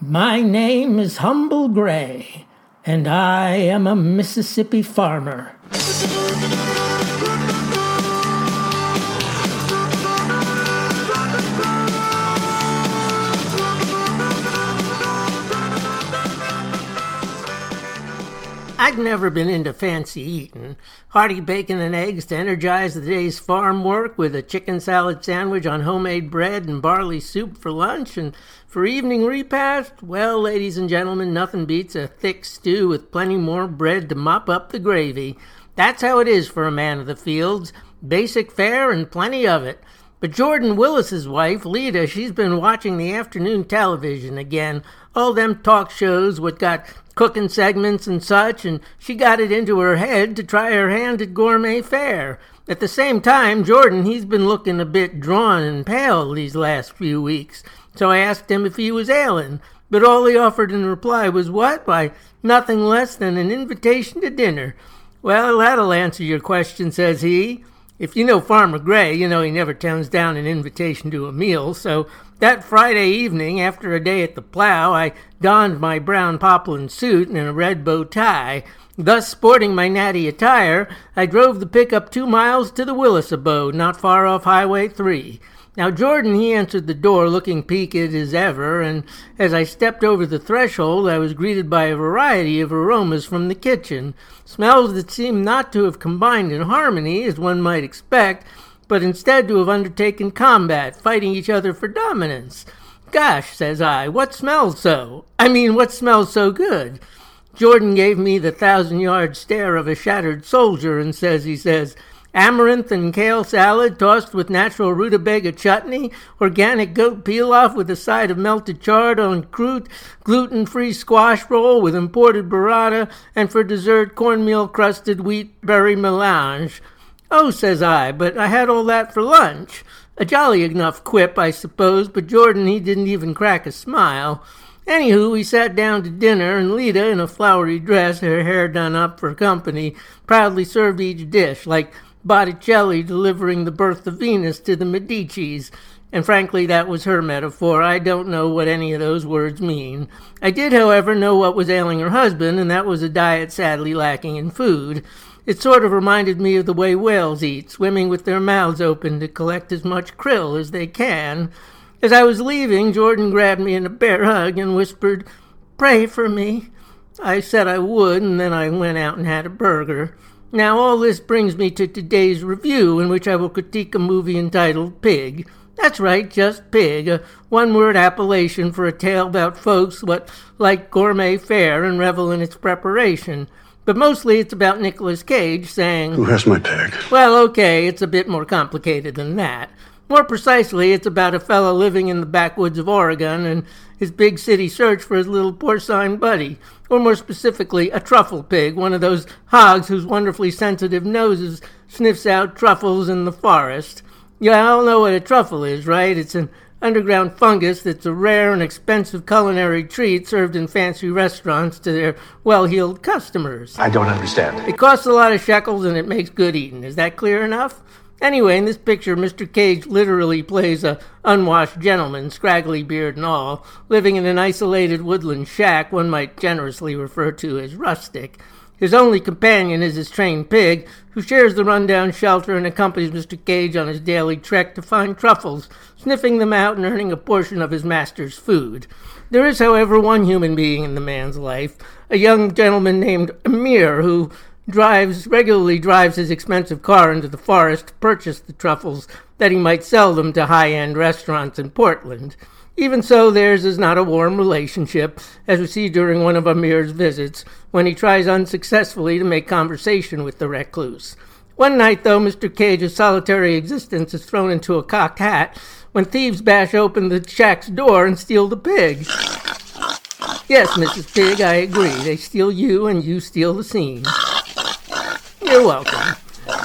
My name is Humble Gray, and I am a Mississippi farmer. I'd never been into fancy eating. Hearty bacon and eggs to energize the day's farm work with a chicken salad sandwich on homemade bread and barley soup for lunch and for evening repast, well, ladies and gentlemen, nothing beats a thick stew with plenty more bread to mop up the gravy. That's how it is for a man of the fields. Basic fare and plenty of it. But Jordan Willis's wife, Lita, she's been watching the afternoon television again. All them talk shows what got cooking segments and such, and she got it into her head to try her hand at gourmet fare. At the same time, Jordan, he's been looking a bit drawn and pale these last few weeks, so I asked him if he was ailing. But all he offered in reply was what? Why, nothing less than an invitation to dinner. Well, that'll answer your question, says he. If you know Farmer Gray, you know he never turns down an invitation to a meal, so that Friday evening, after a day at the plow, I donned my brown poplin suit and a red bow tie. Thus sporting my natty attire, I drove the pickup two miles to the Willis abode, not far off Highway 3. Now, Jordan, he answered the door looking peaked as ever, and as I stepped over the threshold, I was greeted by a variety of aromas from the kitchen. Smells that seemed not to have combined in harmony, as one might expect, but instead to have undertaken combat, fighting each other for dominance. Gosh, says I, what smells so? I mean, what smells so good? Jordan gave me the thousand yard stare of a shattered soldier and says, he says, amaranth and kale salad tossed with natural rutabaga chutney, organic goat pilaf with a side of melted chard on croûte, gluten-free squash roll with imported burrata, and for dessert cornmeal crusted wheat berry melange. Oh, says I, but I had all that for lunch. A jolly enough quip, I suppose, but Jordan he didn't even crack a smile. Anywho, we sat down to dinner, and Lita, in a flowery dress, her hair done up for company, proudly served each dish, like Botticelli delivering the birth of Venus to the Medicis. And frankly, that was her metaphor. I don't know what any of those words mean. I did, however, know what was ailing her husband, and that was a diet sadly lacking in food. It sort of reminded me of the way whales eat, swimming with their mouths open to collect as much krill as they can. As I was leaving, Jordan grabbed me in a bear hug and whispered, Pray for me. I said I would, and then I went out and had a burger. Now, all this brings me to today's review, in which I will critique a movie entitled Pig. That's right, just pig, a one word appellation for a tale about folks what like gourmet fare and revel in its preparation. But mostly it's about Nicolas Cage saying, Who has my pig? Well, okay, it's a bit more complicated than that. More precisely, it's about a fellow living in the backwoods of Oregon and his big city search for his little porcine buddy, or more specifically, a truffle pig, one of those hogs whose wonderfully sensitive noses sniffs out truffles in the forest. You all know what a truffle is, right? It's an underground fungus that's a rare and expensive culinary treat served in fancy restaurants to their well heeled customers. I don't understand. It costs a lot of shekels and it makes good eating. Is that clear enough? Anyway, in this picture, Mr. Cage literally plays a unwashed gentleman, scraggly beard and all, living in an isolated woodland shack one might generously refer to as rustic. His only companion is his trained pig, who shares the rundown shelter and accompanies Mr. Cage on his daily trek to find truffles, sniffing them out and earning a portion of his master's food. There is, however, one human being in the man's life, a young gentleman named Amir, who drives regularly drives his expensive car into the forest to purchase the truffles that he might sell them to high-end restaurants in Portland. Even so, theirs is not a warm relationship, as we see during one of Amir's visits, when he tries unsuccessfully to make conversation with the recluse. One night, though, Mr. Cage's solitary existence is thrown into a cocked hat when thieves bash open the shack's door and steal the pig. Yes, Mrs. Pig, I agree. They steal you, and you steal the scene. You're welcome.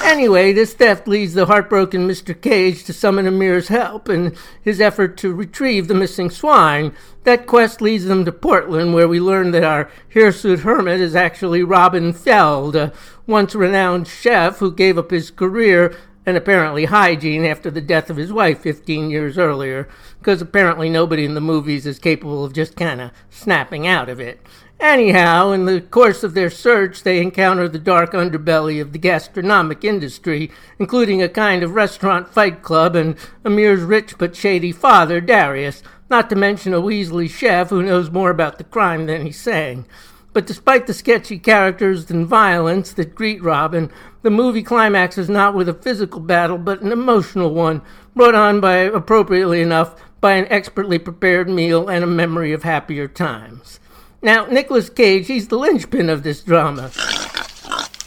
Anyway, this theft leads the heartbroken Mr. Cage to summon Amir's help in his effort to retrieve the missing swine. That quest leads them to Portland, where we learn that our hirsute hermit is actually Robin Feld, a once renowned chef who gave up his career and apparently hygiene after the death of his wife 15 years earlier, because apparently nobody in the movies is capable of just kind of snapping out of it. Anyhow, in the course of their search, they encounter the dark underbelly of the gastronomic industry, including a kind of restaurant fight club and Amir's rich but shady father, Darius, not to mention a Weasley chef who knows more about the crime than he's saying. But despite the sketchy characters and violence that greet Robin, the movie climaxes not with a physical battle, but an emotional one, brought on by, appropriately enough, by an expertly prepared meal and a memory of happier times. Now, Nicolas Cage, he's the linchpin of this drama.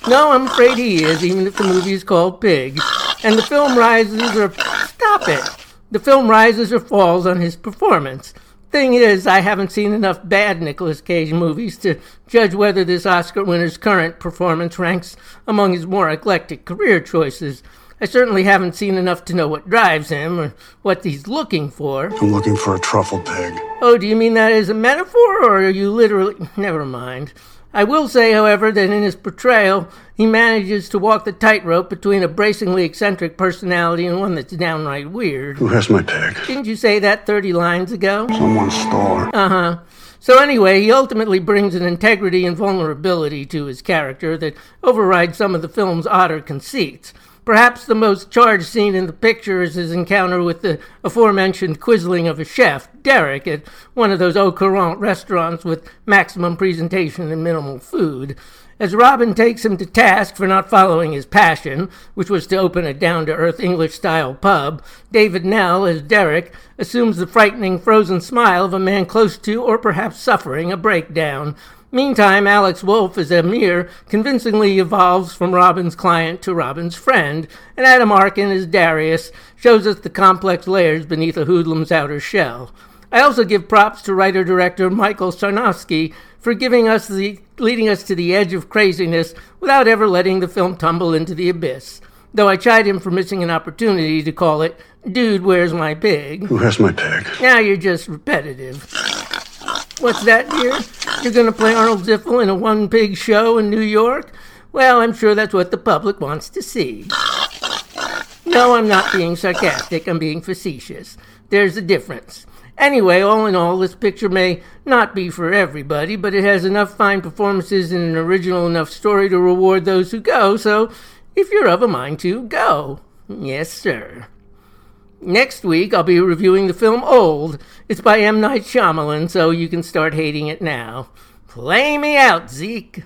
No, I'm afraid he is, even if the movie is called Pig. And the film rises or. Stop it! The film rises or falls on his performance. Thing is, I haven't seen enough bad Nicolas Cage movies to judge whether this Oscar winner's current performance ranks among his more eclectic career choices. I certainly haven't seen enough to know what drives him or what he's looking for. I'm looking for a truffle pig. Oh, do you mean that as a metaphor, or are you literally. Never mind. I will say, however, that in his portrayal, he manages to walk the tightrope between a bracingly eccentric personality and one that's downright weird. Who has my pig? Didn't you say that 30 lines ago? Someone stole it. Uh huh. So, anyway, he ultimately brings an integrity and vulnerability to his character that overrides some of the film's odder conceits. Perhaps the most charged scene in the picture is his encounter with the aforementioned quisling of a chef, Derek, at one of those au courant restaurants with maximum presentation and minimal food. As Robin takes him to task for not following his passion, which was to open a down to earth English style pub, David Knell, as Derek, assumes the frightening frozen smile of a man close to or perhaps suffering a breakdown. Meantime, Alex Wolff as Amir convincingly evolves from Robin's client to Robin's friend, and Adam Arkin as Darius shows us the complex layers beneath a hoodlum's outer shell. I also give props to writer-director Michael Sarnoski for giving us the leading us to the edge of craziness without ever letting the film tumble into the abyss. Though I chide him for missing an opportunity to call it Dude, Where's My Pig? Who has my pig? Now you're just repetitive. What's that, dear? You're going to play Arnold Ziffel in a one pig show in New York? Well, I'm sure that's what the public wants to see. No, I'm not being sarcastic, I'm being facetious. There's a difference. Anyway, all in all, this picture may not be for everybody, but it has enough fine performances and an original enough story to reward those who go, so if you're of a mind to, go. Yes, sir. Next week, I'll be reviewing the film Old. It's by M. Night Shyamalan, so you can start hating it now. Play me out, Zeke.